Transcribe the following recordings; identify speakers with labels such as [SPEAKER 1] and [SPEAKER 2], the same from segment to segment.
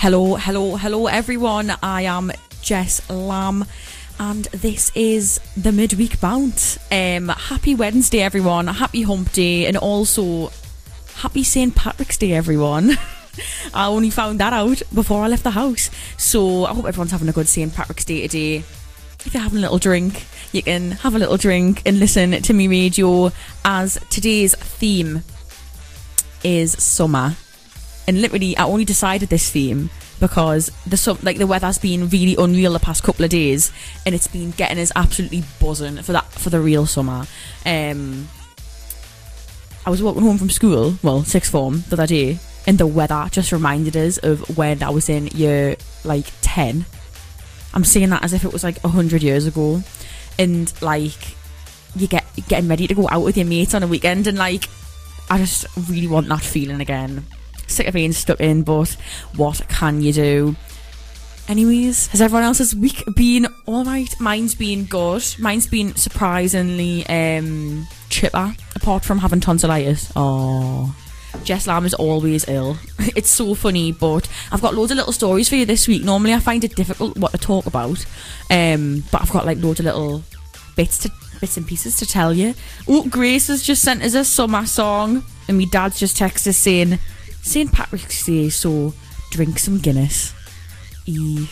[SPEAKER 1] Hello, hello, hello, everyone. I am Jess Lamb, and this is the midweek bounce. Um, happy Wednesday, everyone. Happy Hump Day, and also happy St. Patrick's Day, everyone. I only found that out before I left the house. So I hope everyone's having a good St. Patrick's Day today. If you're having a little drink, you can have a little drink and listen to me radio as today's theme is summer. And literally, I only decided this theme because the like the weather's been really unreal the past couple of days, and it's been getting us absolutely buzzing for that for the real summer. Um, I was walking home from school, well, sixth form the other day, and the weather just reminded us of when I was in year like ten. I'm saying that as if it was like hundred years ago, and like you get getting ready to go out with your mates on a weekend, and like I just really want that feeling again. Sick of being stuck in, but what can you do? Anyways, has everyone else's week been alright? Mine's been good. Mine's been surprisingly um, chipper, apart from having tonsillitis. Oh. Jess Lamb is always ill. It's so funny, but I've got loads of little stories for you this week. Normally, I find it difficult what to talk about, um, but I've got like loads of little bits to bits and pieces to tell you. Oh, Grace has just sent us a summer song, and my dad's just texted us saying St. Patrick's Day, so drink some Guinness. E.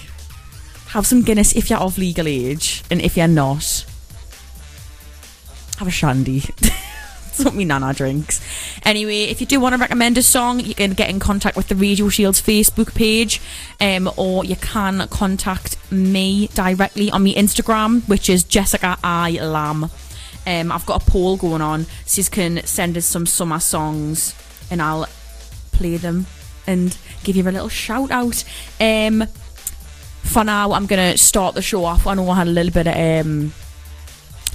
[SPEAKER 1] Have some Guinness if you're of legal age, and if you're not, have a shandy. That's what me nana drinks. Anyway, if you do want to recommend a song, you can get in contact with the Radio Shields Facebook page, um, or you can contact me directly on my Instagram, which is Jessica I Lamb. Um, I've got a poll going on, so you can send us some summer songs, and I'll play them and give you a little shout out. Um, for now, I'm gonna start the show off. I know I had a little bit of um,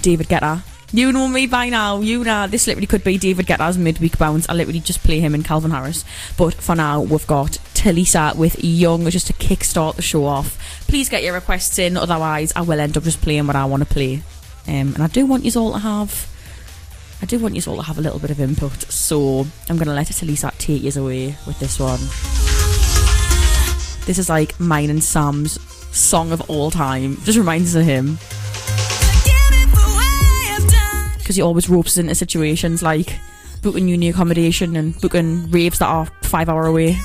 [SPEAKER 1] David Guetta. You know me by now. You know this literally could be David Guetta's midweek bounce. I literally just play him and Calvin Harris. But for now, we've got Talisa with Young just to kickstart the show off. Please get your requests in, otherwise I will end up just playing what I want to play. Um, and I do want you all to have I do want you all to have a little bit of input, so I'm going to let Talisa take you away with this one. This is like mine and Sam's song of all time. Just reminds of him. Because he always ropes us into situations like booking uni accommodation and booking raves that are five hour away.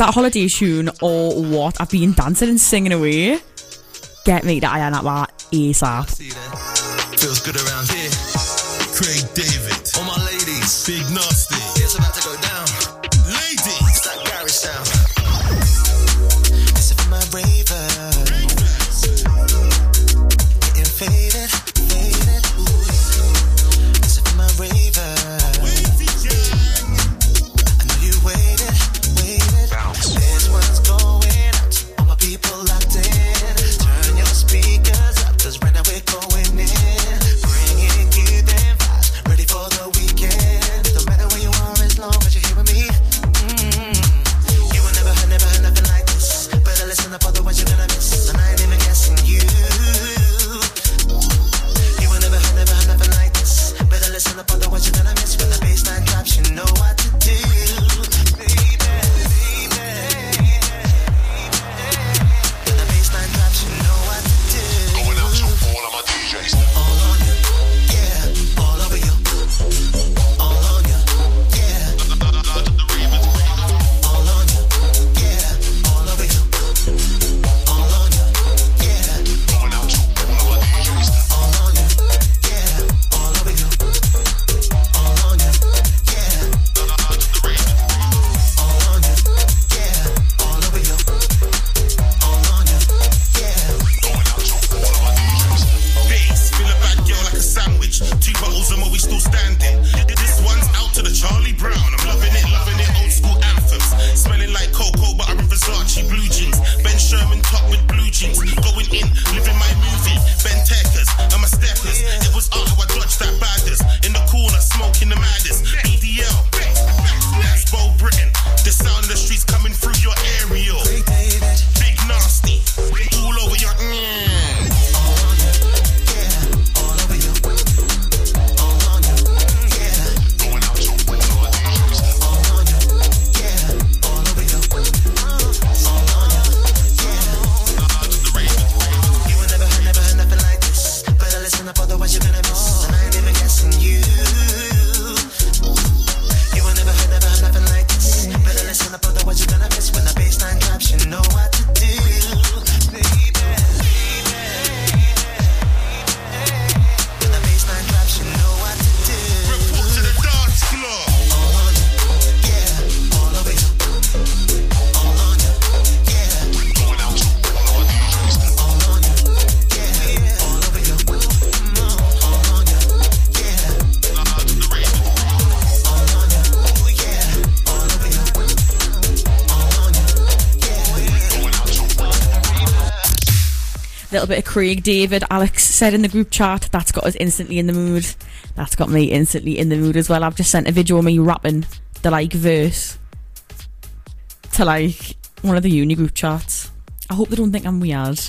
[SPEAKER 2] That
[SPEAKER 1] holiday tune or what? I've been dancing and singing away. Get me to Ayia Napa ASAP.
[SPEAKER 3] Feels good around here. Craig David. All my ladies. Big nasty. It's about to go down. Know what
[SPEAKER 1] bit of Craig David. Alex said in the group chat that's got us instantly in the mood. That's got me instantly in the mood as well. I've just sent a video of me rapping the like verse to like one of the uni group chats. I hope they don't think I'm weird.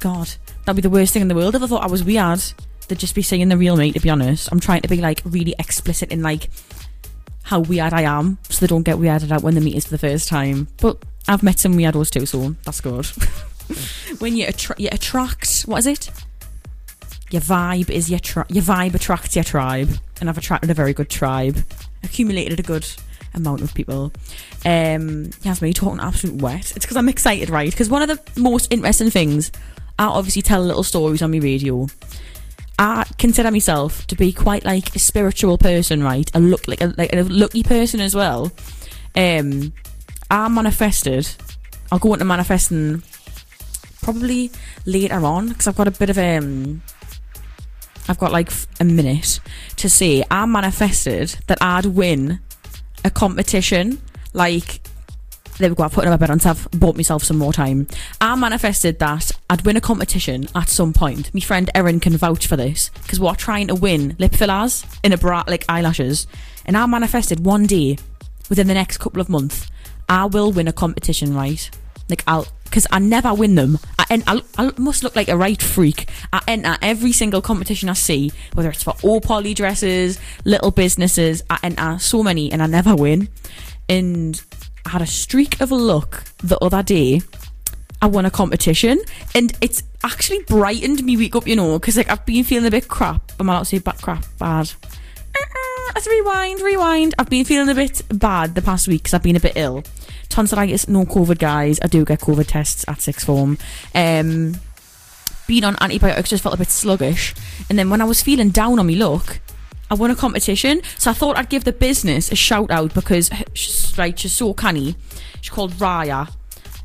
[SPEAKER 1] God, that'd be the worst thing in the world if I thought I was weird. They'd just be saying the real me. To be honest, I'm trying to be like really explicit in like how weird I am, so they don't get weirded out when they meet us for the first time. But I've met some weirdos too, so that's good. when you attra- you attract, what is it? Your vibe is your tri- your vibe attracts your tribe, and I've attracted a very good tribe, accumulated a good amount of people. Um, yes, me talking absolute wet. It's because I'm excited, right? Because one of the most interesting things, I obviously tell little stories on my radio. I consider myself to be quite like a spiritual person, right? I look like a, like a lucky person as well. Um, I manifested. I'll go into manifesting probably later on because I've got a bit of um. I've got like a minute to say I manifested that I'd win a competition like there we go, I put in my bed on I've bought myself some more time. I manifested that I'd win a competition at some point. My friend Erin can vouch for this because we're trying to win lip fillers in a bra like eyelashes. And I manifested one day within the next couple of months, I will win a competition, right? Like I'll because I never win them. I, en- I, must look like a right freak. I enter every single competition I see, whether it's for all poly dresses, little businesses. I enter so many and I never win. And I had a streak of luck the other day. I won a competition and it's actually brightened me week up, you know, because like I've been feeling a bit crap. I'm to say bad crap, bad. Uh-uh, Let's rewind, rewind. I've been feeling a bit bad the past week because I've been a bit ill. Tonsillitis, no COVID, guys. I do get COVID tests at sixth form. Um, being on antibiotics just felt a bit sluggish. And then when I was feeling down on me luck, I won a competition. So I thought I'd give the business a shout out because she's, like, she's so canny. She's called Raya.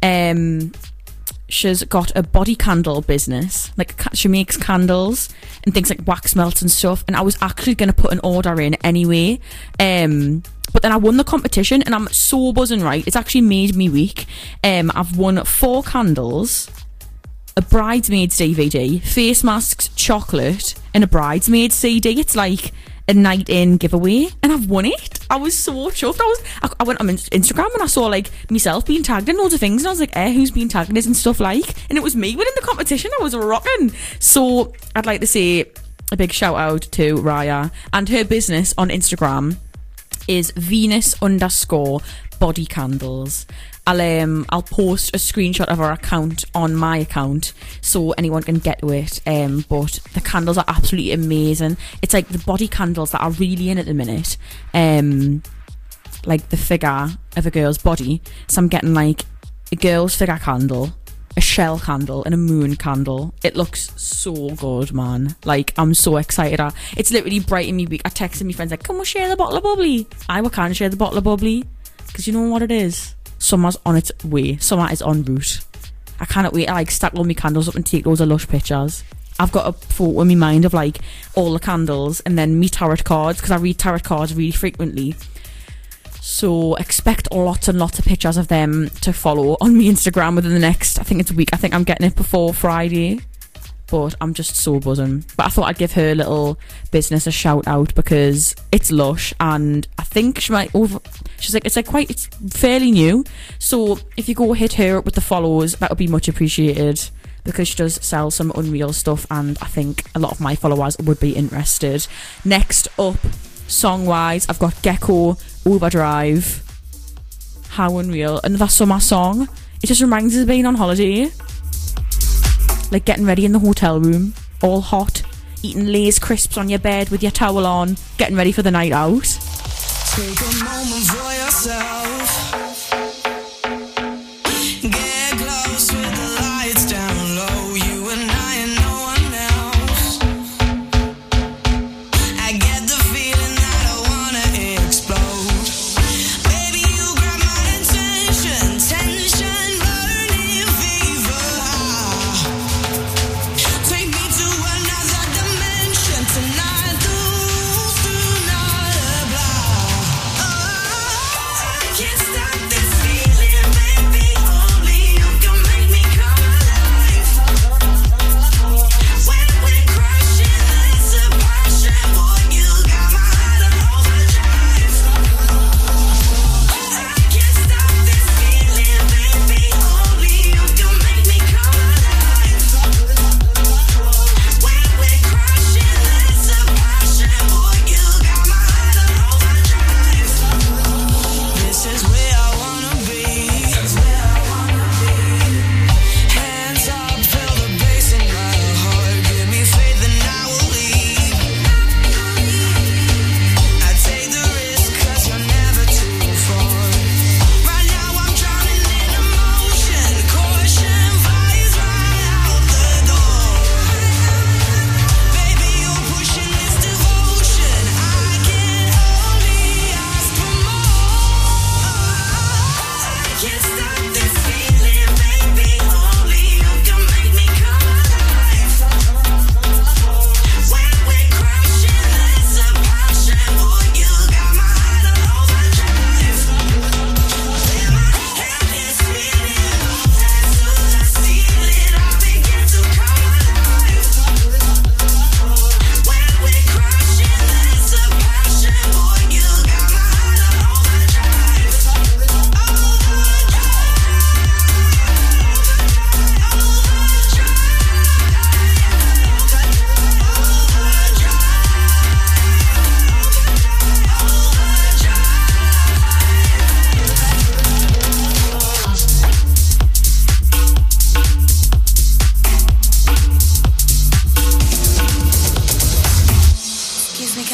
[SPEAKER 1] Um, she's got a body candle business. Like she makes candles and things like wax melts and stuff. And I was actually going to put an order in anyway. Um, but then I won the competition and I'm so buzzing. Right, it's actually made me weak. Um, I've won four candles, a bridesmaids DVD, face masks, chocolate, and a bridesmaid CD. It's like a night in giveaway, and I've won it. I was so chuffed. I was. I, I went on Instagram and I saw like myself being tagged in loads of things, and I was like, "Eh, who's being tagged in this and stuff like?" And it was me winning the competition. I was rocking. So I'd like to say a big shout out to Raya and her business on Instagram is Venus underscore body candles. I'll um I'll post a screenshot of our account on my account so anyone can get to it. Um, but the candles are absolutely amazing. It's like the body candles that are really in at the minute. Um, like the figure of a girl's body. So I'm getting like a girl's figure candle, a shell candle, and a moon candle. It looks so good, man. Like I'm so excited. I- It's literally brightened me week. I texted my friends like, "Come, we'll share the bottle of bubbly." I will can share the bottle of bubbly because you know what it is. Summer's on its way. Summer is en route. I cannot wait to like stack all my candles up and take loads of lush pictures. I've got a photo in my mind of like all the candles and then me tarot cards because I read tarot cards really frequently. So expect lots and lots of pictures of them to follow on my Instagram within the next, I think it's a week. I think I'm getting it before Friday. But I'm just so buzzing. But I thought I'd give her little business a shout out because it's lush and I think she might over she's like it's like quite it's fairly new. So if you go hit her up with the follows, that would be much appreciated because she does sell some unreal stuff and I think a lot of my followers would be interested. Next up, song wise, I've got Gecko Overdrive. How unreal. Another summer song. It just reminds us of being on holiday. Like getting ready in the hotel room, all hot, eating Lay's crisps on your bed with your towel on, getting ready for the night out.
[SPEAKER 4] Take a moment for yourself.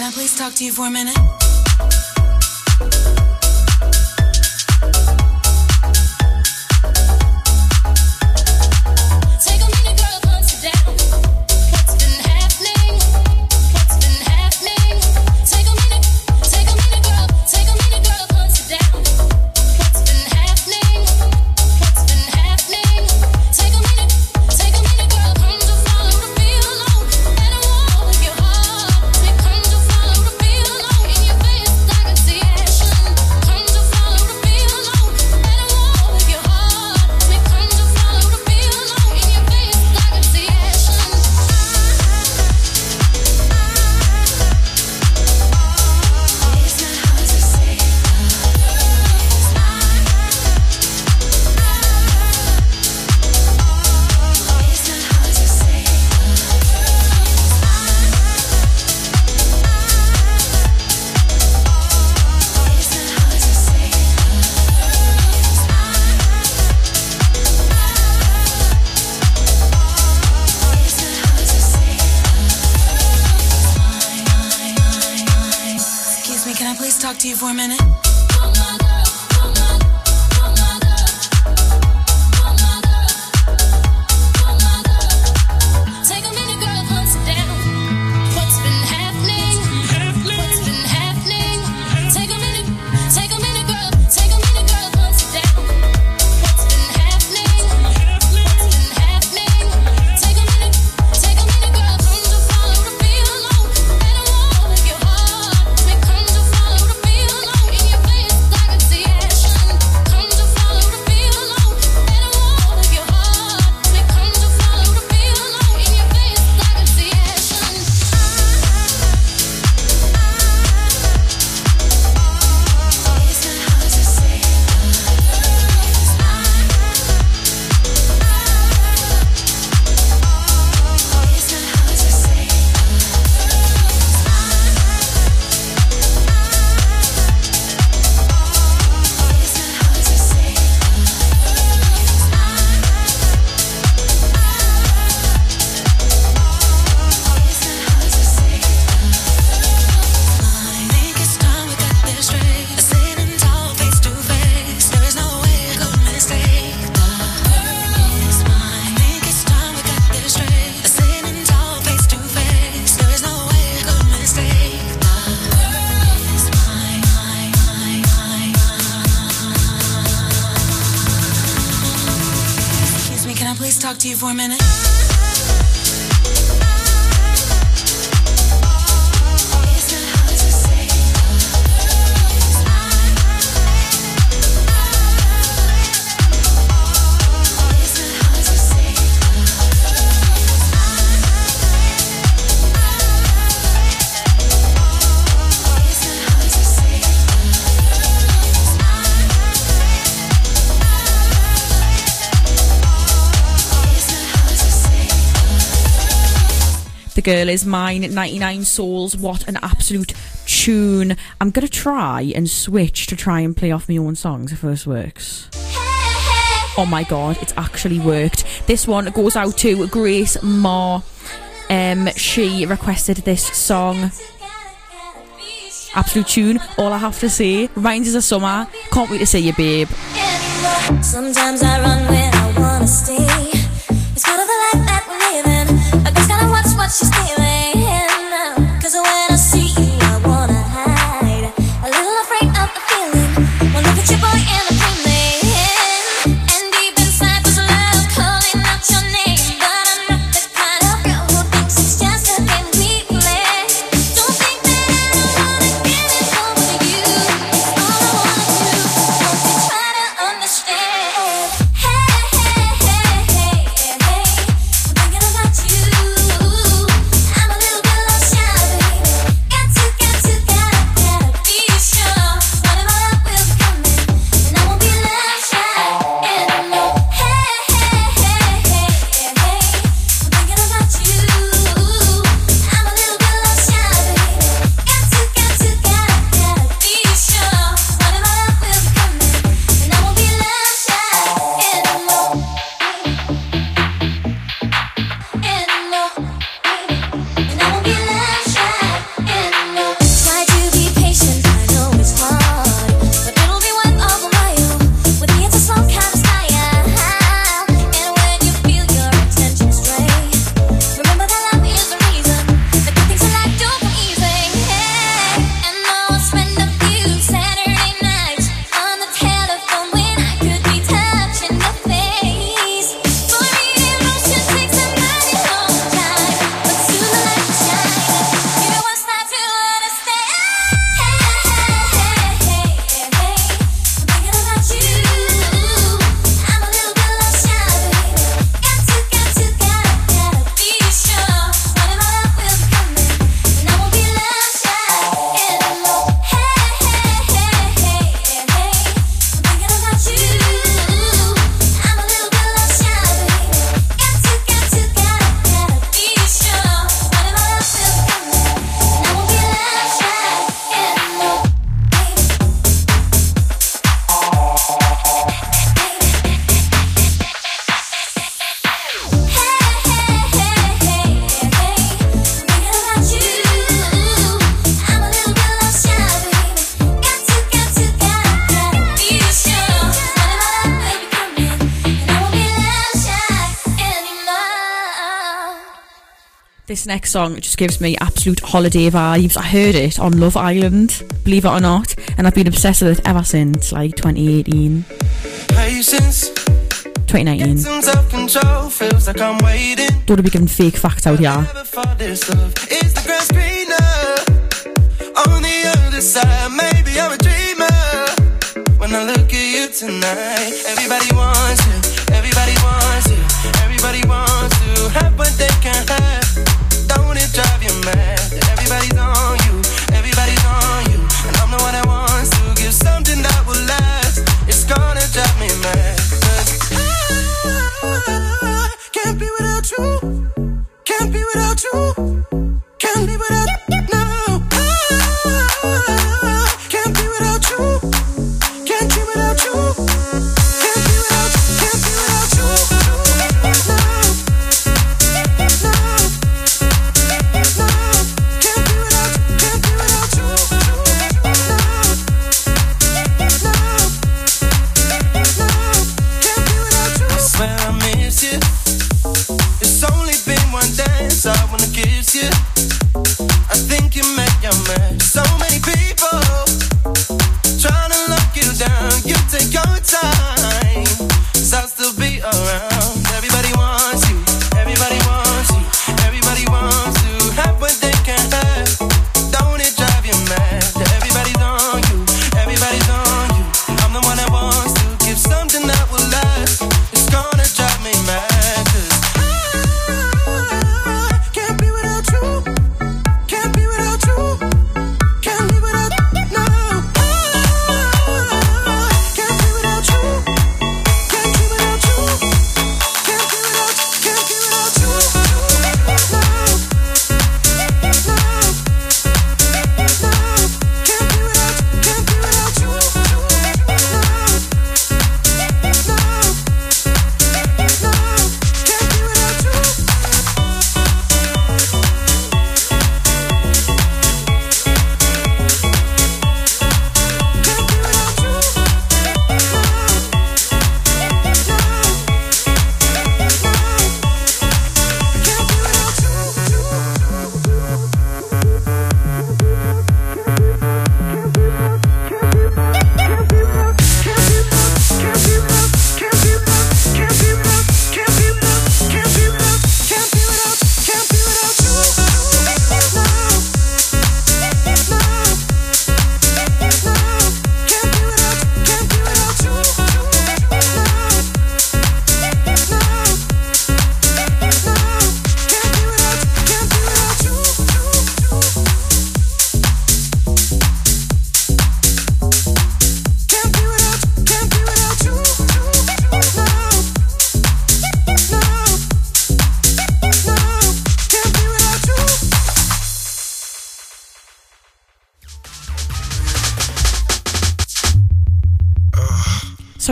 [SPEAKER 5] Can I
[SPEAKER 6] please talk to you for a minute?
[SPEAKER 1] Girl Is Mine, 99 Souls. What an absolute tune. I'm going to try and switch to try and play off my own songs if this works. Oh my god, it's actually worked. This one goes out to Grace Moore. Um, she requested this song. Absolute tune, all I have to say. Reminds us of summer. Can't wait to see you, babe.
[SPEAKER 5] Sometimes I run when I wanna stay.
[SPEAKER 1] Next song just gives me absolute holiday vibes. I heard it on Love Island, believe it or not, and I've been obsessed with it ever since like 2018,
[SPEAKER 7] Patience,
[SPEAKER 1] 2019.
[SPEAKER 7] Control, like
[SPEAKER 1] Don't want to be giving fake facts out here.
[SPEAKER 7] Never for this love. Is the grass greener on the other side? Maybe I'm a dreamer. When I look at you tonight, everybody wants you. Everybody wants you. Everybody wants to have what they can have. It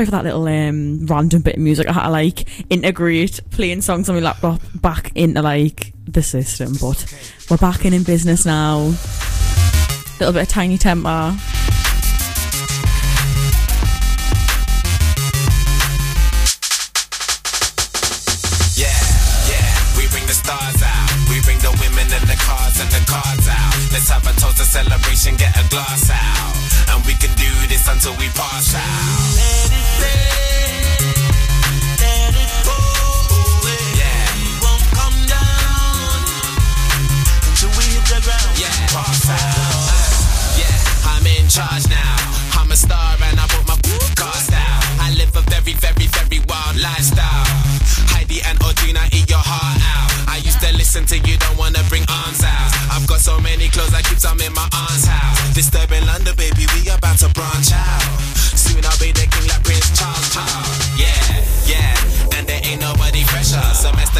[SPEAKER 1] Sorry for that little um, random bit of music. I had to like integrate playing songs on my laptop back into like the system, but we're back in in business now. A Little bit of
[SPEAKER 8] Tinie Tempah.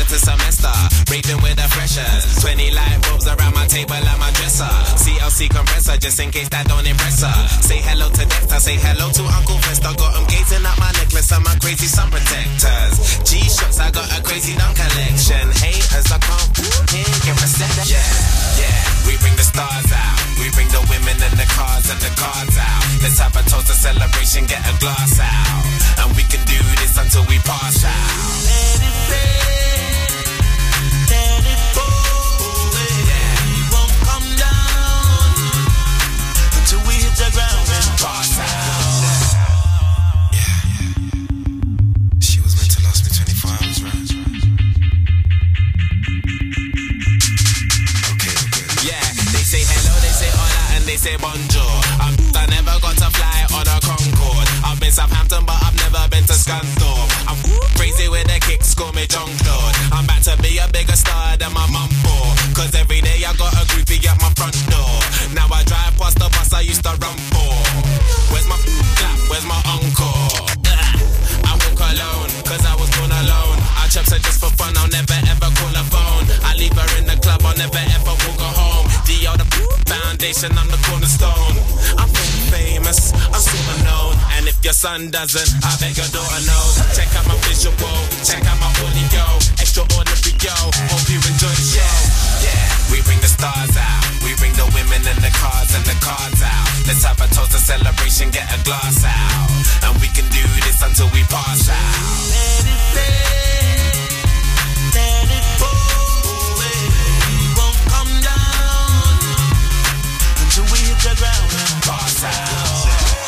[SPEAKER 8] To semester, raving with the freshers. 20 light bulbs around my table and my dresser. CLC compressor, just in case that don't impress her. Say hello to Dexter, say hello to Uncle Fester. Got him gazing at my necklace and my crazy sun protectors. G-Shocks, I got a crazy dumb collection. Haters, I can't get reception. Yeah, yeah, we bring the stars out. We bring the women and the cars and the cards out. Let's have a toast, a celebration, get a glass out. And we can do this until we pass
[SPEAKER 9] sun doesn't. I beg your daughter, knows. Check out my visual, check out my audio. Extraordinary, yo. Hope you enjoy the show. Yeah, we bring the stars out. We bring the women and the cars and the cards out. Let's have a toast, a celebration, get a glass out. And we can do this until we pass out.
[SPEAKER 2] Let it play. Let it pour. We won't come down until we hit the ground pass out.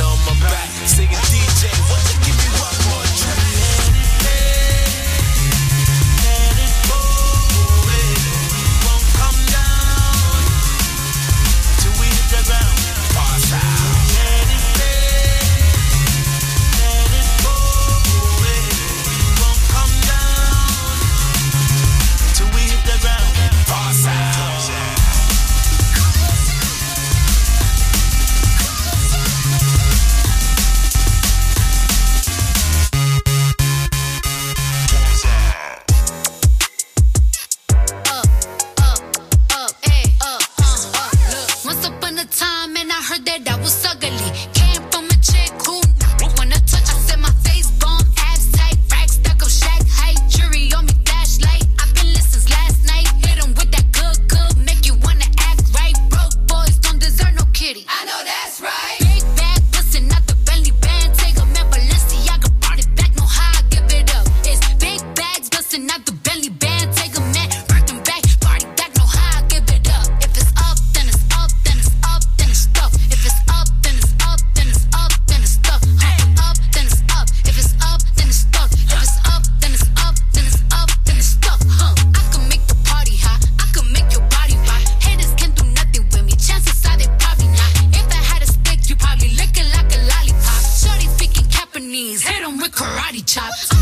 [SPEAKER 2] on my body
[SPEAKER 10] chopped.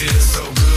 [SPEAKER 10] Feel so good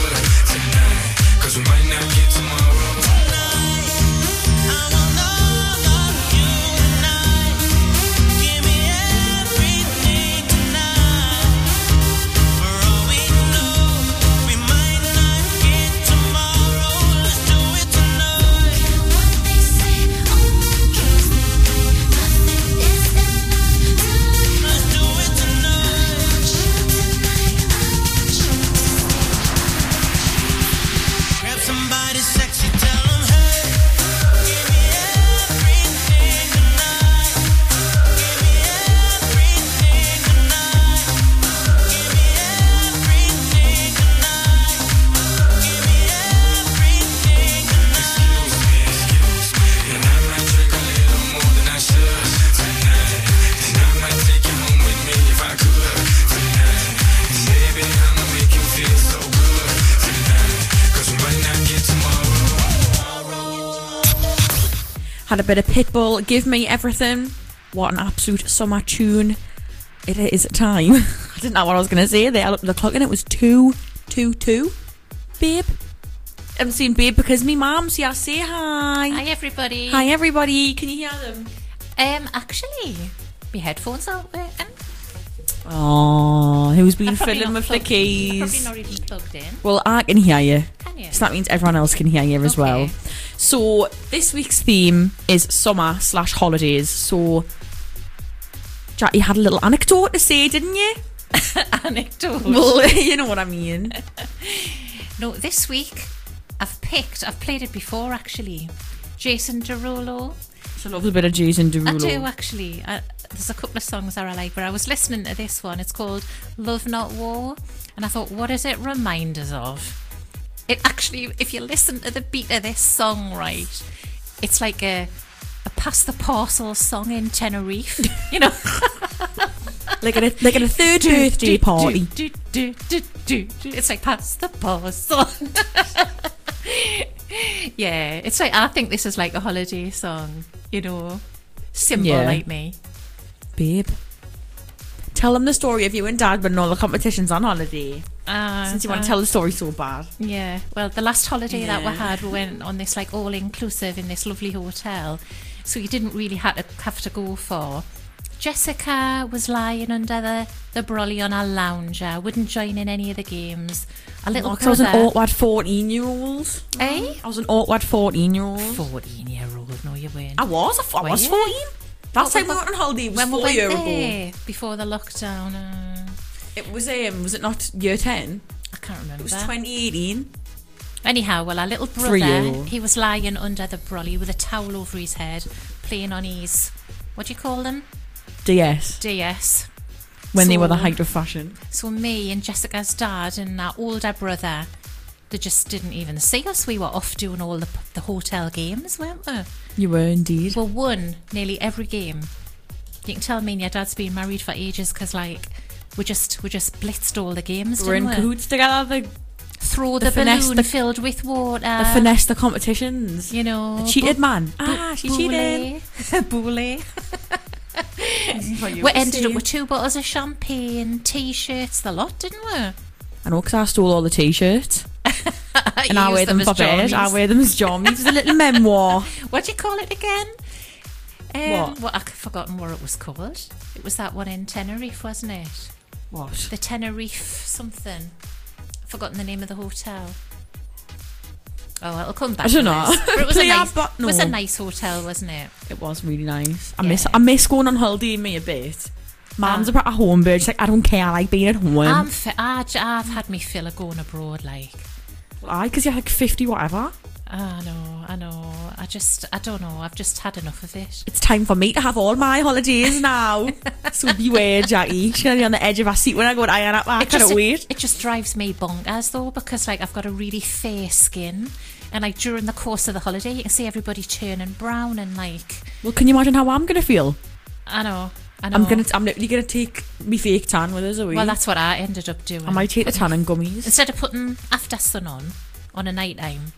[SPEAKER 1] Had a bit of Pitbull, Give Me Everything. What an absolute summer tune. It is time. I didn't know what I was going to say there. I looked at the clock and it was 2 2 2. Babe. I'm saying babe because me mum's here. Say hi.
[SPEAKER 11] Hi everybody.
[SPEAKER 1] Hi, everybody. Can you hear them?
[SPEAKER 11] Um, actually, my headphones aren't working.
[SPEAKER 1] Oh, who's been fiddling with the keys?
[SPEAKER 11] Probably not even plugged in.
[SPEAKER 1] Well, I can hear you.
[SPEAKER 11] Can you?
[SPEAKER 1] So that means everyone else can hear you as well. So this week's theme is summer slash holidays. So Jack, you had a little anecdote to say, didn't you?
[SPEAKER 11] Anecdote.
[SPEAKER 1] Well, you know what I mean.
[SPEAKER 11] no, this week I've picked. I've played it before actually. Jason Derulo.
[SPEAKER 1] I love a bit of Jason Derulo.
[SPEAKER 11] I do actually. I, there's a couple of songs that I like, but I was listening to this one. It's called "Love Not War," and I thought, what does it remind us of? It actually, if you listen to the beat of this song, right, it's like a a pass the parcel song in Tenerife. You know,
[SPEAKER 1] like at a, like at a third birthday party.
[SPEAKER 11] Do, do, do. It's like pass the parcel. yeah, it's like I think this is like a holiday song. You know, simple
[SPEAKER 1] Yeah.
[SPEAKER 11] like me.
[SPEAKER 1] Babe, tell them the story of you and Dad winning all the competitions on holiday.
[SPEAKER 11] Uh,
[SPEAKER 1] Since you want to tell the story so bad.
[SPEAKER 11] Yeah, well, the last holiday that we had, we went on this like all inclusive in this lovely hotel, so you didn't really have to have to go far. Jessica was lying under the the brolly on our lounger, wouldn't join in any of the games. A little
[SPEAKER 1] Oh, I was an awkward 14 year old.
[SPEAKER 11] eh?
[SPEAKER 1] I was an awkward 14 year old.
[SPEAKER 11] Fourteen year old, no, you weren't.
[SPEAKER 1] I was. I, I was
[SPEAKER 11] you?
[SPEAKER 1] 14. Last time we went on holiday was
[SPEAKER 11] when we
[SPEAKER 1] four
[SPEAKER 11] went
[SPEAKER 1] year ago.
[SPEAKER 11] there before the lockdown. Uh,
[SPEAKER 1] It was um, was it not year 10?
[SPEAKER 11] I can't remember.
[SPEAKER 1] It was 2018.
[SPEAKER 11] Anyhow, well, our little brother,
[SPEAKER 1] Three-year-old.
[SPEAKER 11] he was lying under the brolly with a towel over his head, playing on his, what do you call them?
[SPEAKER 1] DS.
[SPEAKER 11] DS.
[SPEAKER 1] When they were the
[SPEAKER 11] So-
[SPEAKER 1] height of fashion.
[SPEAKER 11] So me and Jessica's dad and our older brother, they just didn't even see us. We were off doing all the, the hotel games, weren't we?
[SPEAKER 1] You were indeed.
[SPEAKER 11] We won nearly every game. You can tell me and your dad's been married for ages because, like, we just we just blitzed all the games.
[SPEAKER 1] we were in
[SPEAKER 11] we?
[SPEAKER 1] cahoots together. The,
[SPEAKER 11] Throw
[SPEAKER 1] the
[SPEAKER 11] the,
[SPEAKER 1] finesse,
[SPEAKER 11] balloon
[SPEAKER 1] the-
[SPEAKER 11] filled with water.
[SPEAKER 1] the finesse the competitions.
[SPEAKER 11] You know,
[SPEAKER 1] The cheated
[SPEAKER 11] bu-
[SPEAKER 1] man.
[SPEAKER 11] bu-
[SPEAKER 1] Ah, she cheated.
[SPEAKER 11] Boule. we ended up with two bottles of champagne, t-shirts, the lot, didn't we?
[SPEAKER 1] I know because I stole all the t-shirts. and I wear them,
[SPEAKER 11] them
[SPEAKER 1] for
[SPEAKER 11] as
[SPEAKER 1] bed. I wear them as jammies. It's a little memoir.
[SPEAKER 11] What do you call it again? Um,
[SPEAKER 1] What?
[SPEAKER 11] Well, I've forgotten what it was called. It was that one in Tenerife, wasn't it?
[SPEAKER 1] What?
[SPEAKER 11] The Tenerife something. I've forgotten the name of the hotel. Oh, it'll come back.
[SPEAKER 1] I don't know.
[SPEAKER 11] But it was a nice, it was a nice hotel, wasn't it?
[SPEAKER 1] It was really nice. I
[SPEAKER 11] Yeah.
[SPEAKER 1] miss I miss going on holiday me a bit. Mum's
[SPEAKER 11] Ah.
[SPEAKER 1] a home bird. She's like, I don't care. I like being at home.
[SPEAKER 11] I'm fi- I, I've had me fill of going abroad, like.
[SPEAKER 1] Aye, because you're like 50 whatever.
[SPEAKER 11] I know, I know. I just, I don't know. I've just had enough of it.
[SPEAKER 1] It's time for me to have all my holidays now. so beware, Jackie. She's gonna be on the edge of her seat when I go to iron up. I
[SPEAKER 11] It
[SPEAKER 1] cannot
[SPEAKER 11] just,
[SPEAKER 1] wait.
[SPEAKER 11] It just drives me bonkers though because like I've got a really fair skin, And like during the course of the holiday, you can see everybody turning brown and like
[SPEAKER 1] Well, can you imagine how I'm gonna feel?
[SPEAKER 11] I know.
[SPEAKER 1] I'm gonna, I'm literally gonna take me fake tan with us away.
[SPEAKER 11] Well, that's what I ended up doing.
[SPEAKER 1] I might take the tan and gummies.
[SPEAKER 11] Instead of putting after sun on on a night time,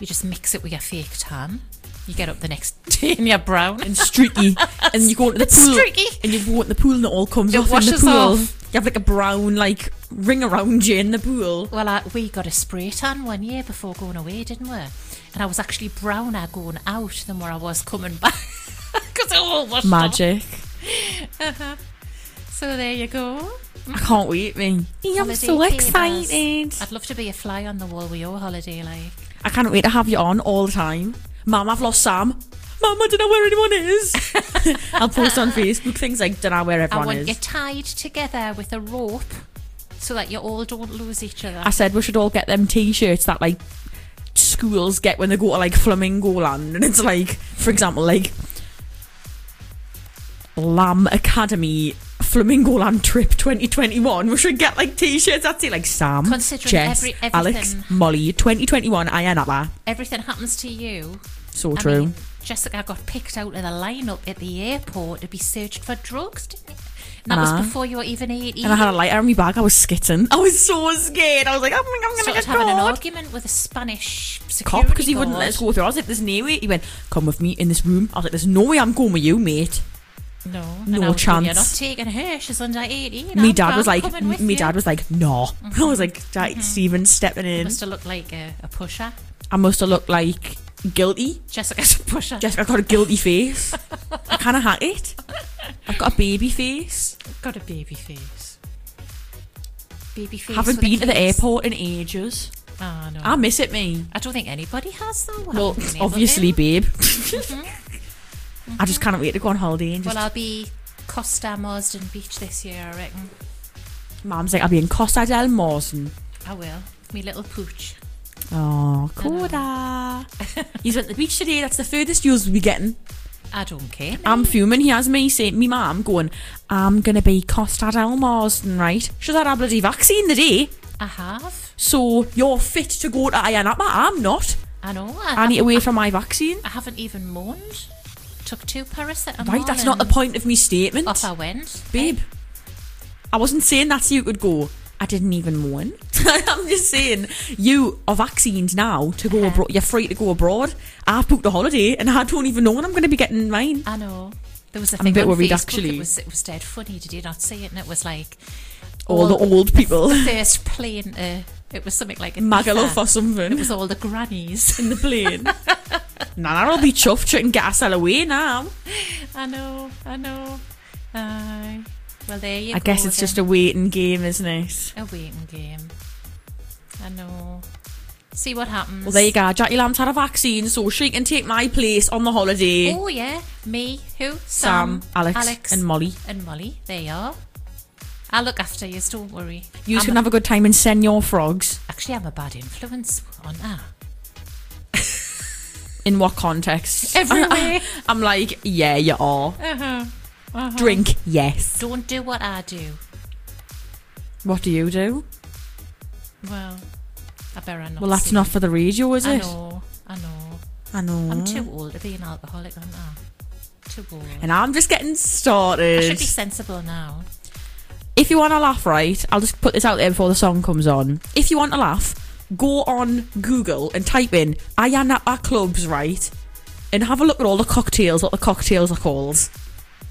[SPEAKER 11] you just mix it with your fake tan. You get up the next day and you're brown
[SPEAKER 1] and streaky, and you go into the
[SPEAKER 11] It's
[SPEAKER 1] pool,
[SPEAKER 11] streaky.
[SPEAKER 1] and you go into the pool, and it all comes
[SPEAKER 11] It
[SPEAKER 1] off in the
[SPEAKER 11] washes
[SPEAKER 1] pool.
[SPEAKER 11] off.
[SPEAKER 1] You have like a brown like ring around you in the pool.
[SPEAKER 11] Well, I, we got a spray tan one year before going away, didn't we? And I was actually browner going out than where I was coming back because it all washed
[SPEAKER 1] Magic.
[SPEAKER 11] Off. Uh-huh. So there you go.
[SPEAKER 1] I can't wait, me. I'm
[SPEAKER 11] Holiday
[SPEAKER 1] so
[SPEAKER 11] papers.
[SPEAKER 1] excited.
[SPEAKER 11] I'd love to be a fly on the wall with your holiday, like.
[SPEAKER 1] I can't wait to have you on all the time. Mum, I've lost Sam. Mum, I don't know where anyone is. I'll post on Facebook things like, don't know where everyone
[SPEAKER 11] I
[SPEAKER 1] everyone
[SPEAKER 11] want
[SPEAKER 1] is.
[SPEAKER 11] you tied together with a rope so that you all don't lose each other.
[SPEAKER 1] I said we should all get them t-shirts that like schools get when they go to like Flamingo Land and it's like for example like Lamb Academy Flamingo Land Trip 2021 we should get like t-shirts. That say like Sam
[SPEAKER 11] Considering
[SPEAKER 1] Jess
[SPEAKER 11] every-
[SPEAKER 1] Alex Molly 2021 I am Abba
[SPEAKER 11] Everything happens to you.
[SPEAKER 1] so
[SPEAKER 11] I
[SPEAKER 1] true.
[SPEAKER 11] Mean, Jessica got picked out of the lineup at the airport to be searched for drugs, didn't? And that
[SPEAKER 1] Nah.
[SPEAKER 11] was uh-huh. before you were even 18.
[SPEAKER 1] and I had a lighter in my bag. I was skitting. I was so scared. I was like god I'm gonna
[SPEAKER 11] started
[SPEAKER 1] get
[SPEAKER 11] having an argument with a Spanish
[SPEAKER 1] cop because he wouldn't let us go through. I was like there's no way. He went come with me in this room. I was like there's no way I'm going with you mate
[SPEAKER 11] No,
[SPEAKER 1] No
[SPEAKER 11] and I was going, You're not
[SPEAKER 1] chance.
[SPEAKER 11] taking her. She's under 18.
[SPEAKER 1] me
[SPEAKER 11] I'm-
[SPEAKER 1] dad was like me
[SPEAKER 11] you."
[SPEAKER 1] dad was like no mm-hmm. I was like Jack mm-hmm. Steven stepping in
[SPEAKER 11] Must have looked like a, a pusher.
[SPEAKER 1] I must have looked like guilty
[SPEAKER 11] Jessica's a pusher.
[SPEAKER 1] Jessica got a guilty face I kind of hack it I've got a baby face
[SPEAKER 11] got a baby face. Baby face.
[SPEAKER 1] haven't been to the airport in ages
[SPEAKER 11] Oh, no.
[SPEAKER 1] I miss it me
[SPEAKER 11] I don't think anybody has, though.
[SPEAKER 1] well
[SPEAKER 11] Haven't been able to.
[SPEAKER 1] babe I just can't wait to go on holiday and just
[SPEAKER 11] Well, I'll be Costa Marsden Beach this year, I reckon.
[SPEAKER 1] Mum's like I'll be in Costa del Marsden
[SPEAKER 11] I will. Me little pooch.
[SPEAKER 1] oh Coda he's at the beach today that's the furthest you'll be getting
[SPEAKER 11] I don't care.
[SPEAKER 1] I'm fuming. He has me saying, me mum going, I'm gonna be Costa del Marsden, right? She's had a bloody vaccine the day,
[SPEAKER 11] I have.
[SPEAKER 1] so you're fit to go to Ayia Napa. I'm not.
[SPEAKER 11] I know.
[SPEAKER 1] I need to wait for my vaccine.
[SPEAKER 11] I haven't even moaned. Took two paracetamol.
[SPEAKER 1] Right, that's not the point of me statement,
[SPEAKER 11] Off I went.
[SPEAKER 1] babe. I wasn't saying that so you could go. I didn't even moan. I'm just saying you are vaccinated now to go
[SPEAKER 11] Uh-huh.
[SPEAKER 1] abroad. You're free to go abroad. I've booked a holiday and I don't even know when I'm going to be getting mine.
[SPEAKER 11] I know. There was a
[SPEAKER 1] I'm a bit worried,
[SPEAKER 11] Facebook,
[SPEAKER 1] actually.
[SPEAKER 11] It was, it was dead funny. Did you not see it? And it was like
[SPEAKER 1] All the old people.
[SPEAKER 11] The first plane. Uh, it was something like
[SPEAKER 1] Magaluf or something.
[SPEAKER 11] It was all the grannies.
[SPEAKER 1] in the plane. nah, I'll be chuffed get us all away now.
[SPEAKER 11] I know. I know. Aye. well, there you
[SPEAKER 1] I
[SPEAKER 11] go.
[SPEAKER 1] I guess it's just a waiting game, isn't it?
[SPEAKER 11] a waiting game. I know. See what happens.
[SPEAKER 1] Well, there you go. Jackie Lamb's had a vaccine, so she can take my place on the holiday.
[SPEAKER 11] Oh yeah, me, who?
[SPEAKER 1] Sam, Alex, and Molly.
[SPEAKER 11] and Molly. There you are. I'll look after you. Don't worry.
[SPEAKER 1] You can have a good time and send your frogs.
[SPEAKER 11] Actually, I'm a bad influence on her.
[SPEAKER 1] In what context?
[SPEAKER 11] Everywhere.
[SPEAKER 1] I'm like, yeah, you are.
[SPEAKER 11] Uh-huh.
[SPEAKER 1] Drink, yes.
[SPEAKER 11] Don't do what I do.
[SPEAKER 1] What do you do?
[SPEAKER 11] Well, I better not.
[SPEAKER 1] Well, that's
[SPEAKER 11] say.
[SPEAKER 1] not for the radio, is
[SPEAKER 11] I
[SPEAKER 1] it?
[SPEAKER 11] I know. I know.
[SPEAKER 1] I know.
[SPEAKER 11] I'm too old to be an alcoholic, aren't I? Too old.
[SPEAKER 1] And I'm just getting
[SPEAKER 11] I
[SPEAKER 1] started.
[SPEAKER 11] should be sensible now.
[SPEAKER 1] if you want to laugh, right, I'll just put this out there before the song comes on. If you want to laugh, go on Google and type in Ayia Napa clubs, right, and have a look at all the cocktails, what the cocktails are called.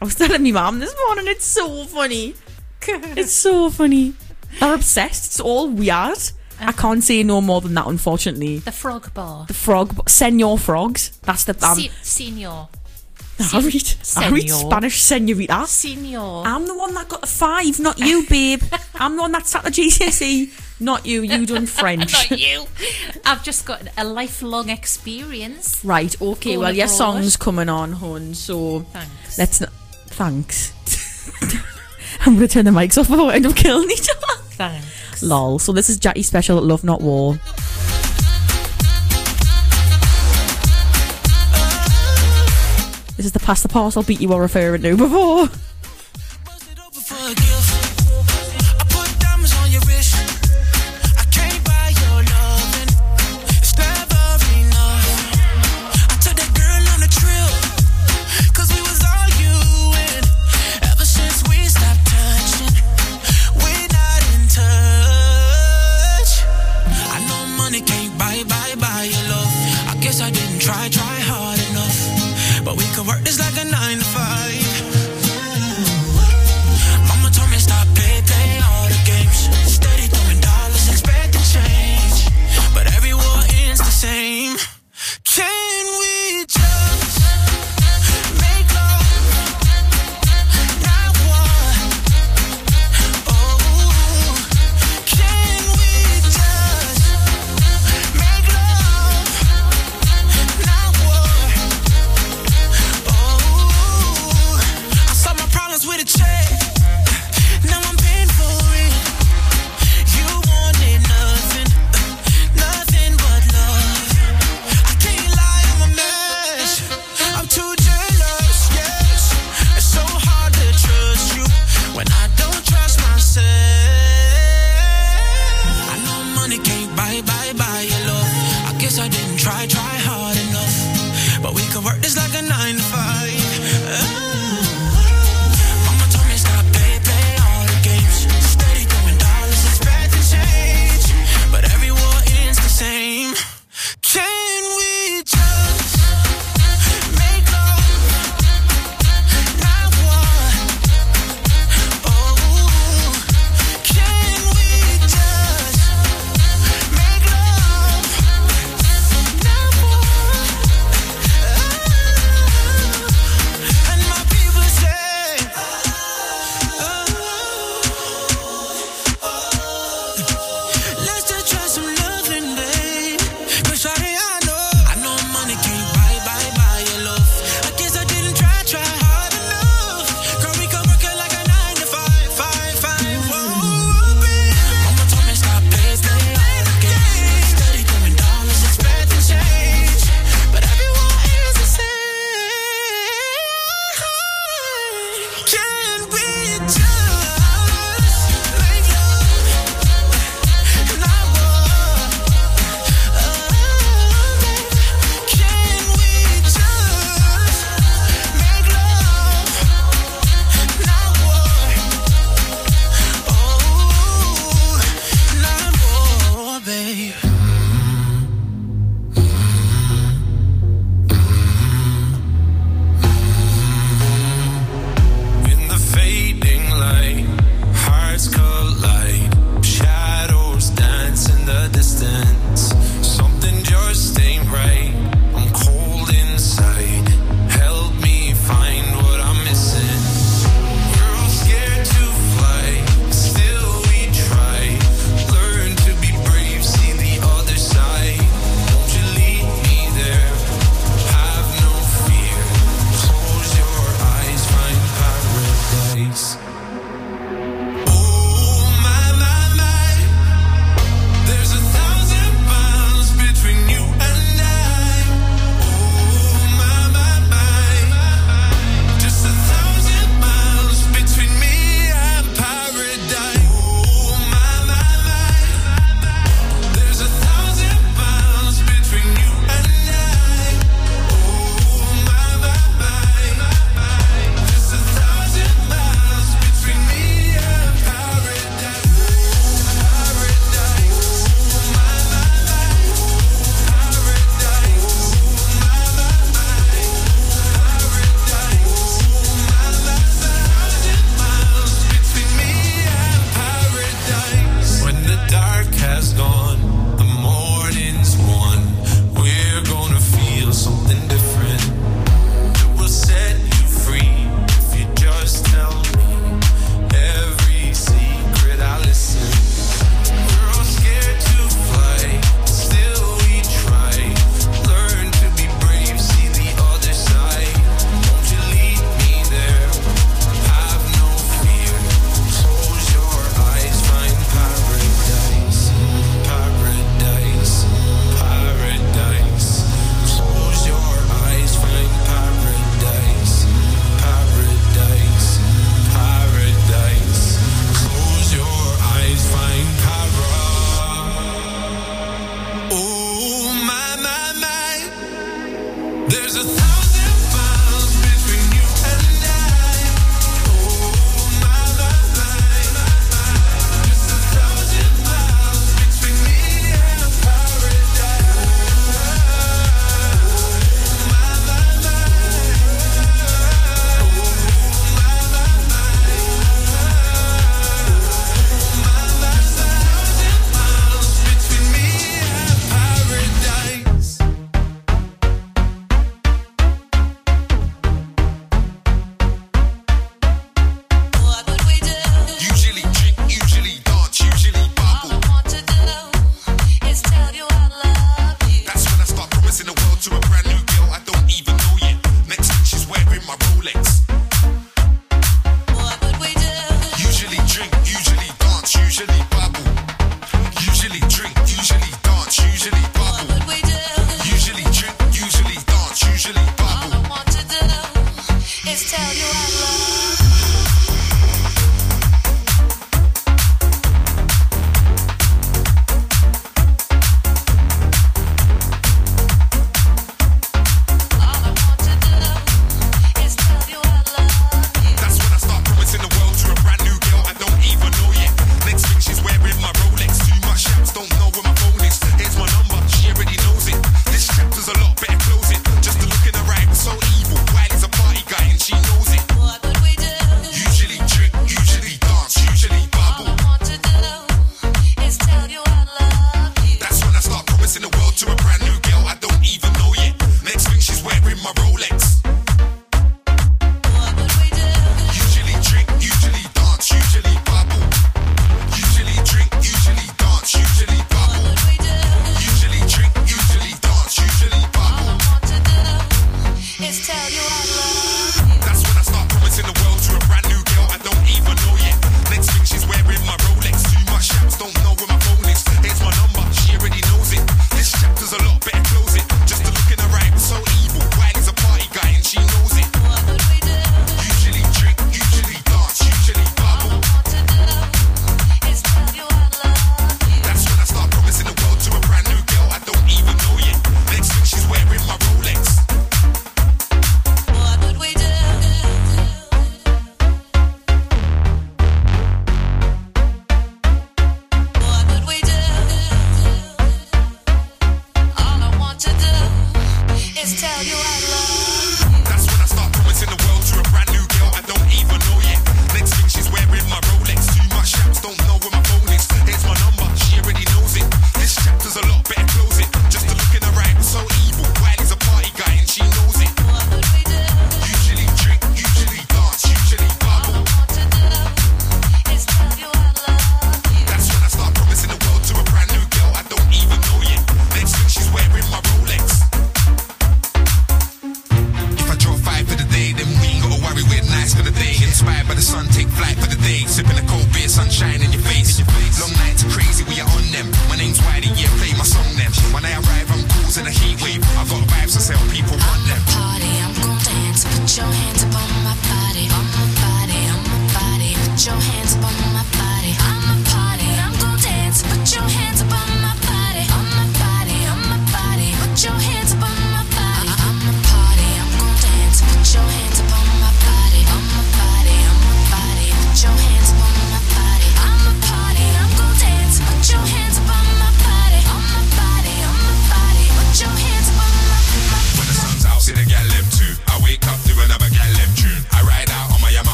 [SPEAKER 1] I was telling my mum this morning, it's so funny. it's so funny. They're obsessed. It's all weird. I can't say no more than that, unfortunately.
[SPEAKER 11] The frog bar.
[SPEAKER 1] The frog, senor frogs. That's the um,
[SPEAKER 11] Se- senior.
[SPEAKER 1] I read, I read
[SPEAKER 11] senor.
[SPEAKER 1] Spanish senorita.
[SPEAKER 11] Senior.
[SPEAKER 1] I'm the one that got the five, not you, babe. I'm the one that sat the GCSE, not you. You done French.
[SPEAKER 11] Not you. I've just got a lifelong experience.
[SPEAKER 1] right, okay,
[SPEAKER 11] Going
[SPEAKER 1] well, your
[SPEAKER 11] abroad.
[SPEAKER 1] song's coming on, hun, so
[SPEAKER 11] Thanks.
[SPEAKER 1] let's not. Thanks. I'm going to turn the mics off before we end up killing each other.
[SPEAKER 11] Thanks.
[SPEAKER 1] Lol. So this is Jackie Special Love Not War. This is the past the parcel beat you were referring to before.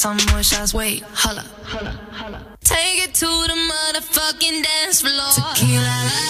[SPEAKER 6] Some more shots. Wait, holla. Holla, holla. Take it to the motherfucking dance floor. Tequila, la, la, la. Tequila,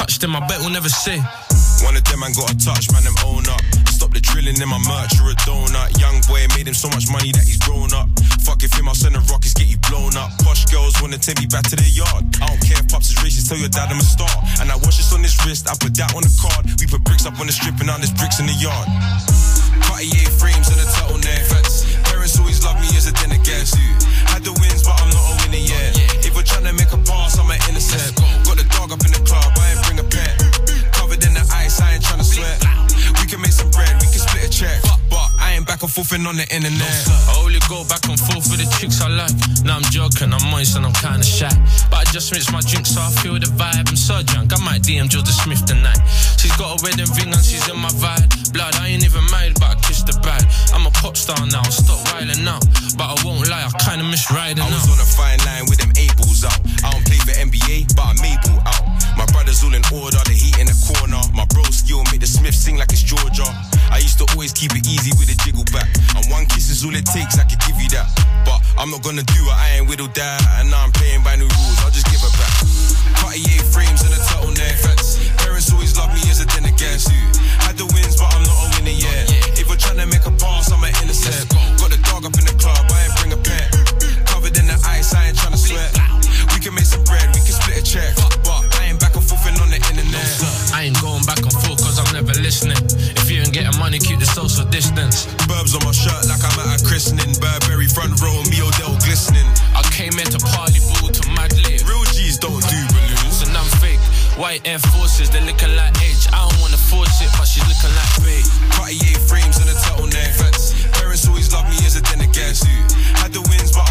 [SPEAKER 12] touched them? I bet we'll never see.
[SPEAKER 13] One of them man got a touch, man, them own up. Stop the drilling in my merch, you're a donut. Young boy made him so much money that he's grown up. Fuck if him, I'll send the rockets, get you blown up. Posh girls wanna take me back to their yard. I don't care if pops is racist, tell your dad I'm a star. And I watch this on his wrist, I put that on the card. We put bricks up on the strip and now there's bricks in the yard. Cartier frames and a turtleneck. Parents always love me as a dinner guest. Had the wins, but I'm not a winner yet. If we're trying to make a pass, I'm an innocent. Got the dog up in the club, I ain't bring a pet. Covered in the ice, I ain't trying to sweat. We can make some bread, a check. But I ain't back and forth on the internet.
[SPEAKER 12] I only go back and forth with the chicks I like. Now I'm joking, I'm moist and I'm kinda shy. But I just mix my drink so I feel the vibe. I'm so drunk, I might DM Jordan Smith tonight. She's got a wedding ring and she's in my vibe. Blood, I ain't even married, but I kissed the bride. I'm a pop star now, stop wilding out. But I won't lie, I kinda miss riding
[SPEAKER 13] I was
[SPEAKER 12] out.
[SPEAKER 13] on a fine line with them eight balls out. I don't play for NBA, but I'm able out. My brothers all in order, the heat in the corner. My bro skill make the Smith sing like it's Georgia. I used to always keep it easy with a jiggle back. And one kiss is all it takes, I could give you that. But I'm not gonna do it, I ain't whittled that. And now I'm playing by new rules, I'll just give
[SPEAKER 14] her back.
[SPEAKER 15] Cartier frames and a turtleneck. Fancy. Parents always love me as a dinner guest. Had the wins, but I'm not a winner yet. If I'm trying to make a pass, I'm an intercept. Got the dog up in the club, I ain't bring a pet. Covered in the ice, I ain't trying to sweat. We can make some bread, we can split a check. But I ain't back and forth on the internet.
[SPEAKER 16] I ain't going back and forth, cause I'm never listening distance. Burbs on my shirt like I'm at a christening. Burberry front row, me Odell glistening. I came here to party ball to mad. Real G's don't do balloons. And I'm fake. White Air Forces, they looking like edge. I don't wanna force it, but she's looking like bait. Cartier frames and a turtleneck. Parents always love me as a dinner guest. Had the wins, but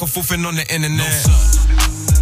[SPEAKER 16] back and forth on the internet. This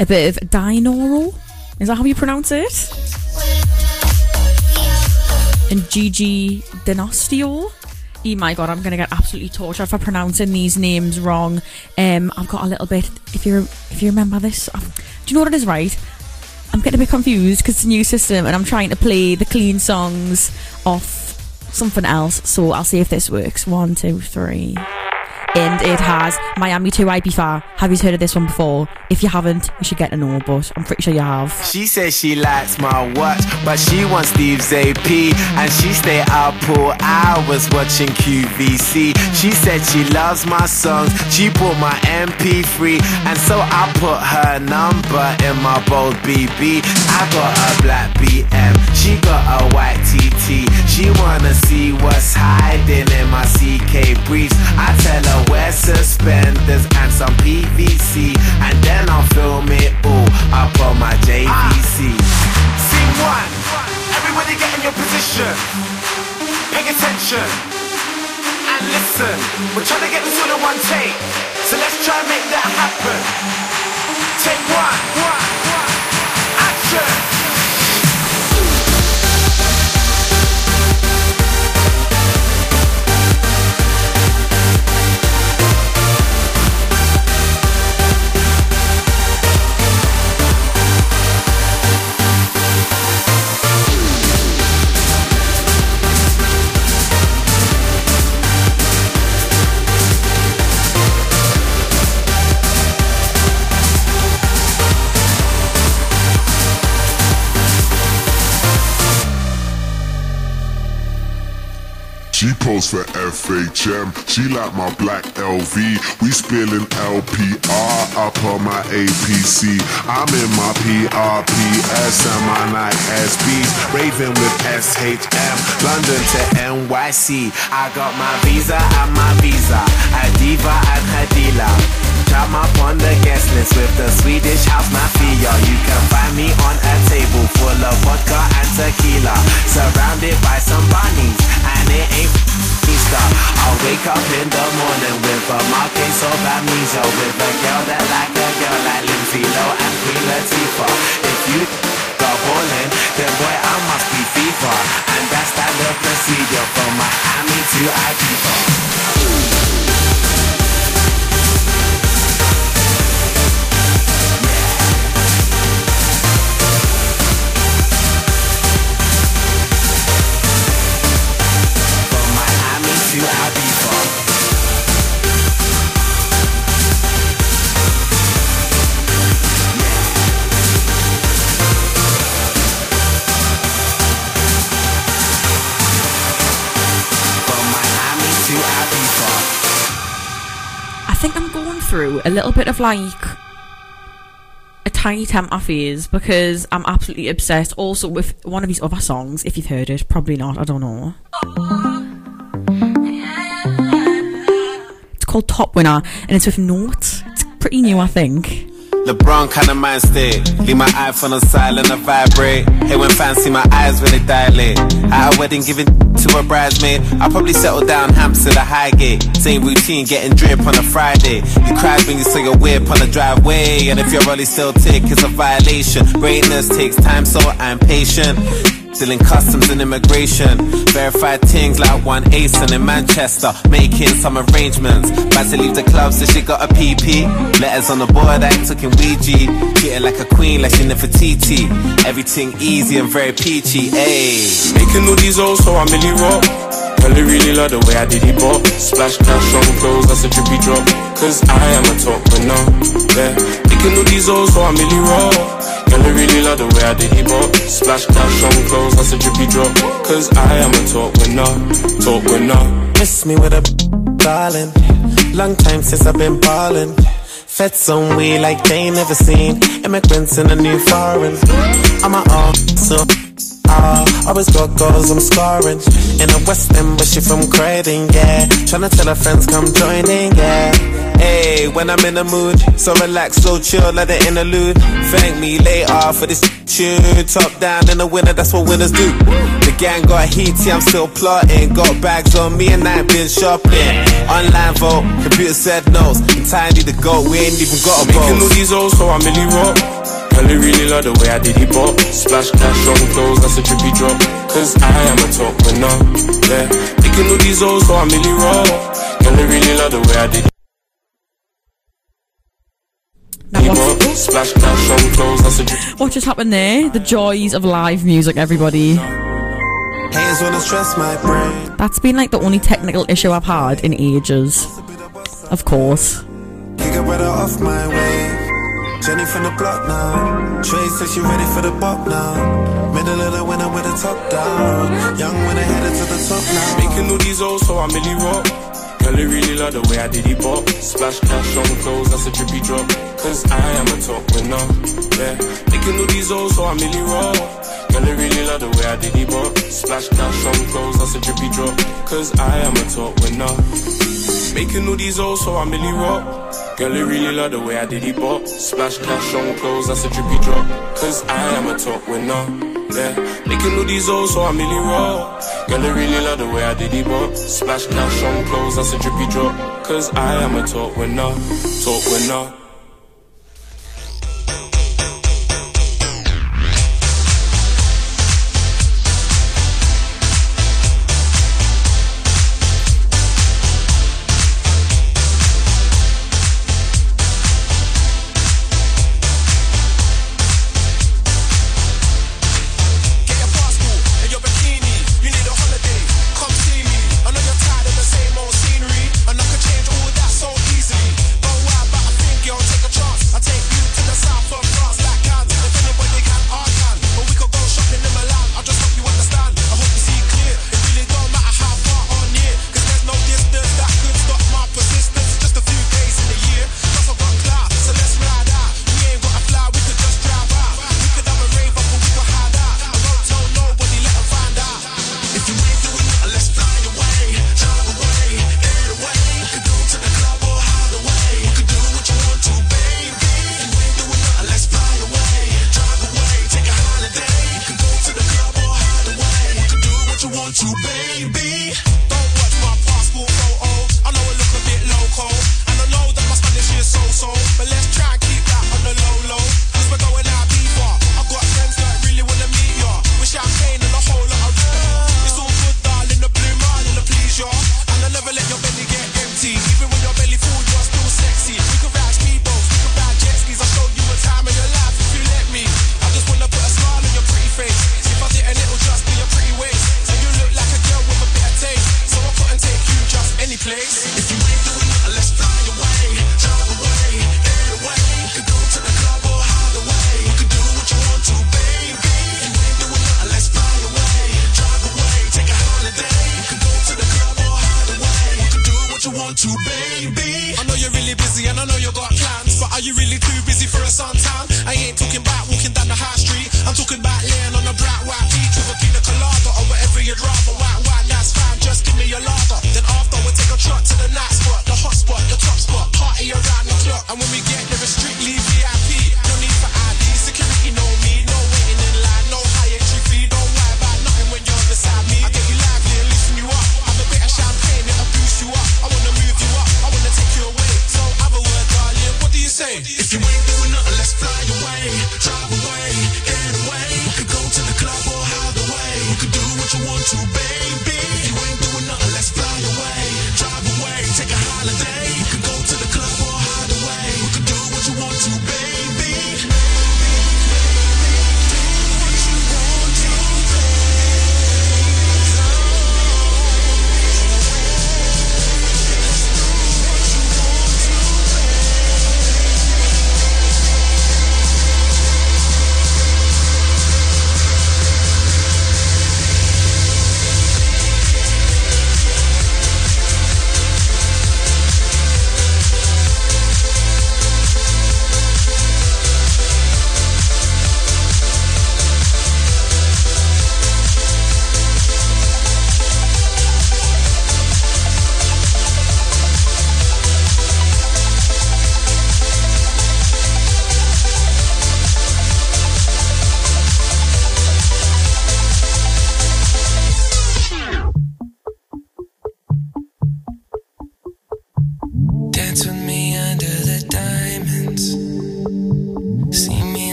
[SPEAKER 1] A bit of binaural. Is that how you pronounce it? And Gigi Dinastio. Oh my god, I'm gonna get absolutely tortured for pronouncing these names wrong. Um, I've got a little bit. If you if you remember this, um, do you know what it is? Right, I'm getting a bit confused because it's a new system, and I'm trying to play the clean songs off something else. So I'll see if this works. One, two, three. And it has Miami 2 Ibiza. Have you heard of this one before? If you haven't, you should get to know, but I'm pretty sure you have.
[SPEAKER 8] She says she likes my watch, but she wants Steve's AP. And she stay up all hours watching QVC. She said she loves my songs, she bought my MP3. And so I put her number in my bold BB. I got a black BM, she got a white TT. She wanna see what's hiding in my CK briefs. I tell her wear suspenders and some PVC. And then I'll film it all up on my JVC. Scene one, everybody get in your position. Pay attention and listen. We're trying to get this all in one take. So let's try and make that happen. Take one, one,
[SPEAKER 17] goes for FHM. She like my black LV. We spilling LPR up on my APC. I'm in my PRPS and my Nike SBs. Raving with SHM.
[SPEAKER 8] London to NYC. I got my visa and my visa. Adiva and Hadila. Jam up on the guest list with the Swedish house mafia. You can find me on a table full of amnesia. With a girl that like a girl like Lindsay Lowe and Queen Latifah. If you go ballin', then boy I must be FIFA. And that's that standard procedure from Miami to Ibiza.
[SPEAKER 1] Bit of like a Tinie Tempah phase because I'm absolutely obsessed also with one of his other songs. If you've heard it, probably not. I don't know. It's called Top Winner and it's with Not3s. It's pretty new, I think.
[SPEAKER 8] LeBron kind of mind state. Leave my iPhone on silent and vibrate. Hey, when fans see my eyes when they dilate. At a wedding, giving to a bridesmaid. I'll probably settle down Hampstead or Highgate. Same routine, getting drip on a Friday. You cried when you saw your whip on the driveway. And if your rolly still tick, it's a violation. Greatness takes time, so I'm patient. In customs and immigration. Verified things like one ace and in Manchester. Making some arrangements. About to leave the club, so she got a PP. Letters on the board, I took in Ouija. Treat her like a queen, like she never TT. Everything easy and very peachy, ayy.
[SPEAKER 18] Making all these O's, so I'm really rock. I really love the way I did it bop. Splash cash on clothes, that's a drippy drop. Cause I am a top winner. Yeah. Making all these O's, so I'm really rock. Girl, I really love the way I did it bop. Splash cash on clothes, that's a drippy drop. Cause I am a top winner. Top winner.
[SPEAKER 8] Miss me with a darling. Long time since I've been ballin'. Fed some way like they ain't never seen. Immigrants in a new foreign. I'm a all so. Ah, always got goals, I'm scoring. In the West End, but she from Croydon, yeah. Tryna tell her friends come join in, yeah. Hey, when I'm in the mood, so relaxed, so chill, let the interlude. Thank me later for this tune. Top down in the winter, that's what winners do. The gang got heat, yeah, I'm still plotting. Got bags on me and I've been shopping. Online vote, computer said no's. And Tinie the goat, we ain't even got a
[SPEAKER 18] Making all these O's, so I'm really rock. I really love the way I did it bop. Splash cash on clothes, that's a drippy drop. Cause I am a top winner. Yeah. Making all these O's, so I'm really rock. Girl, I really love the way I did it bop. Splash cash on clothes, that's a drippy
[SPEAKER 1] What just happened there? The joys of live music, everybody.
[SPEAKER 8] Hands wanna stress my brain.
[SPEAKER 1] That's been like the only technical issue I've had in ages. Of course.
[SPEAKER 8] Jenny from the block now. Trey says she ready for the bop now. Middle of the winter with the top down. Young I headed to the top now.
[SPEAKER 18] Making all these O's, so I'm really rock. Girl, I really love the way I did it bop. Splash cash on clothes, that's a drippy drop. Cause I am a top winner. Yeah. Making all these O's, so I'm really rock. Girl, I really love the way I did it bop. Splash cash on clothes, that's a drippy drop. Cause I am a top winner. Making all these O's, so I'm really rock. Girl, I really love the way I did it bop. Splash cash on clothes, that's a drippy drop. Cause I am a top winner. Yeah. Making all these O's, so I'm really rock. Girl, I really love the way I did it bop. Splash cash on clothes, that's a drippy drop. Cause I am a top winner. Top winner.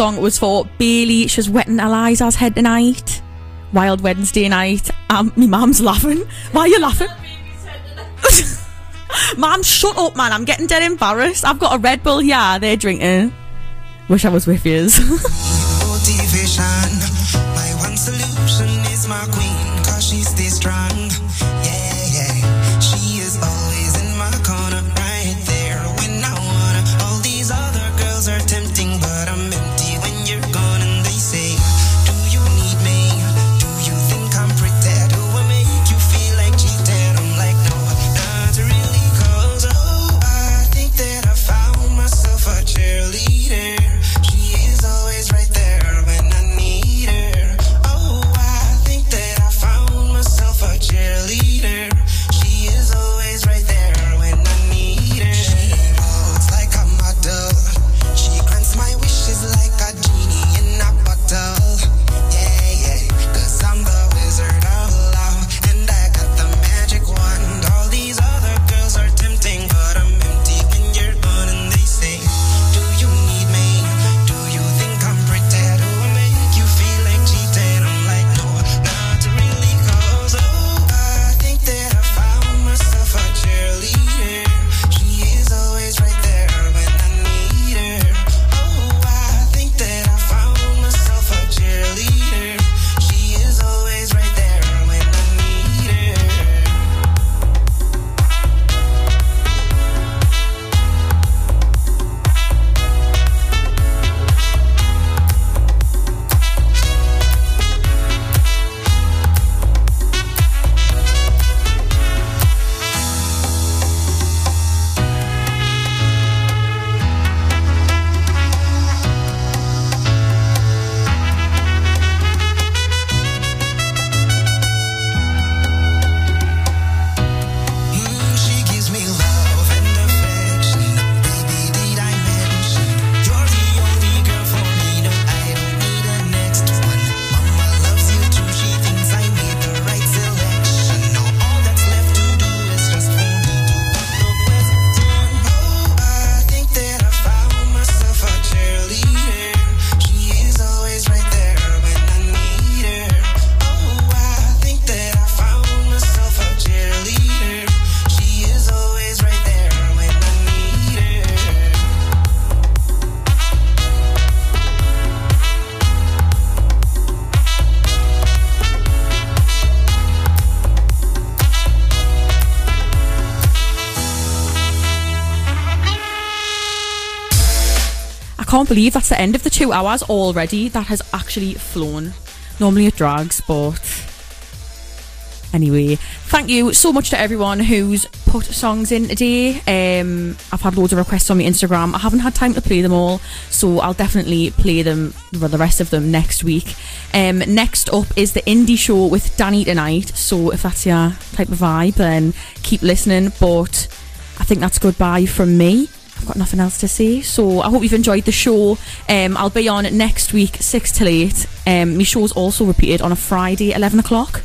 [SPEAKER 1] song was for Bailey. She's wetting Eliza's head tonight. Wild Wednesday night. Um, my mum's laughing. Why are you laughing? Mom, shut up, man. I'm getting dead embarrassed. I've got a Red Bull here. They're drinking. Wish I was with yous.
[SPEAKER 7] My one solution is my queen, cause strong.
[SPEAKER 1] Can't believe that's the end of the two hours already. That has actually flown. Normally it drags, but anyway, thank you so much to everyone who's put songs in today. Um, I've had loads of requests on my Instagram. I haven't had time to play them all, so I'll definitely play them, the rest of them next week. Um, next up is the indie show with Danny tonight. So if that's your type of vibe, then keep listening. But I think that's goodbye from me. Got nothing else to say. So I hope you've enjoyed the show. Um, I'll be on next week, 6 till 8. Um, my show's also repeated on a Friday, 11 o'clock.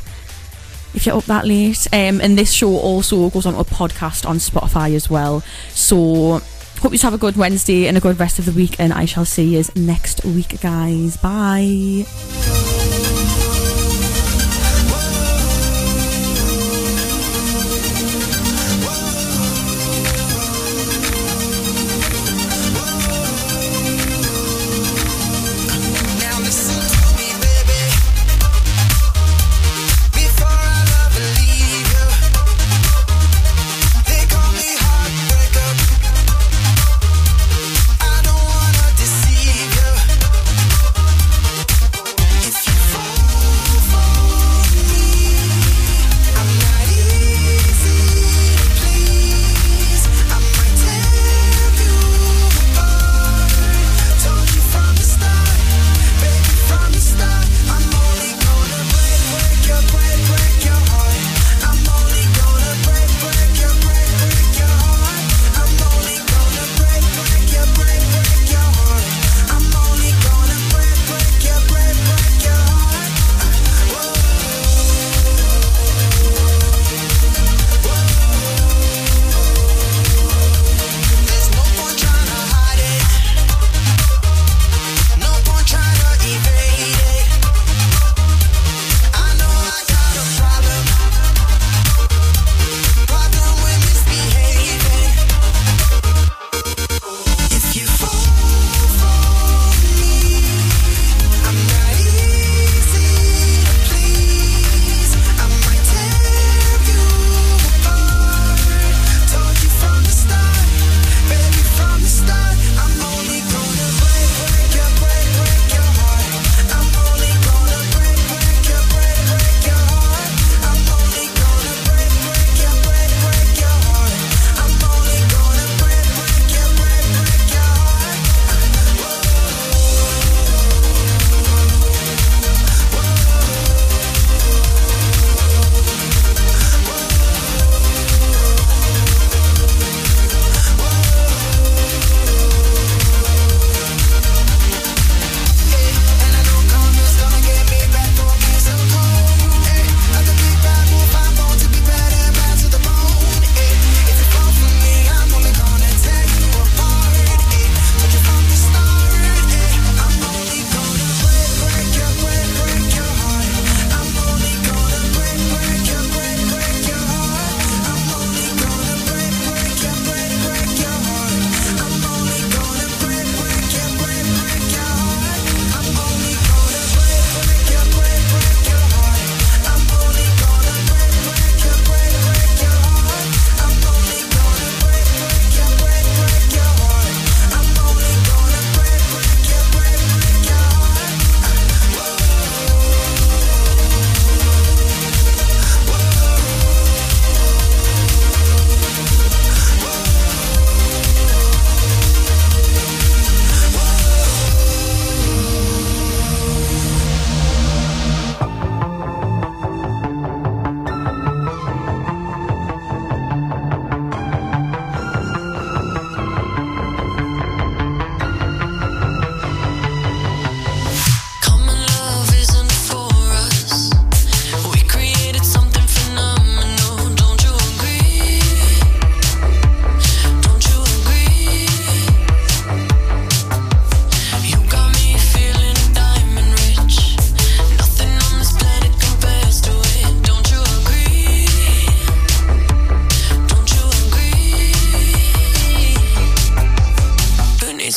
[SPEAKER 1] If you're up that late. Um, and this show also goes on a podcast on Spotify as well. So hope you have a good Wednesday and a good rest of the week. And I shall see you next week, guys. Bye.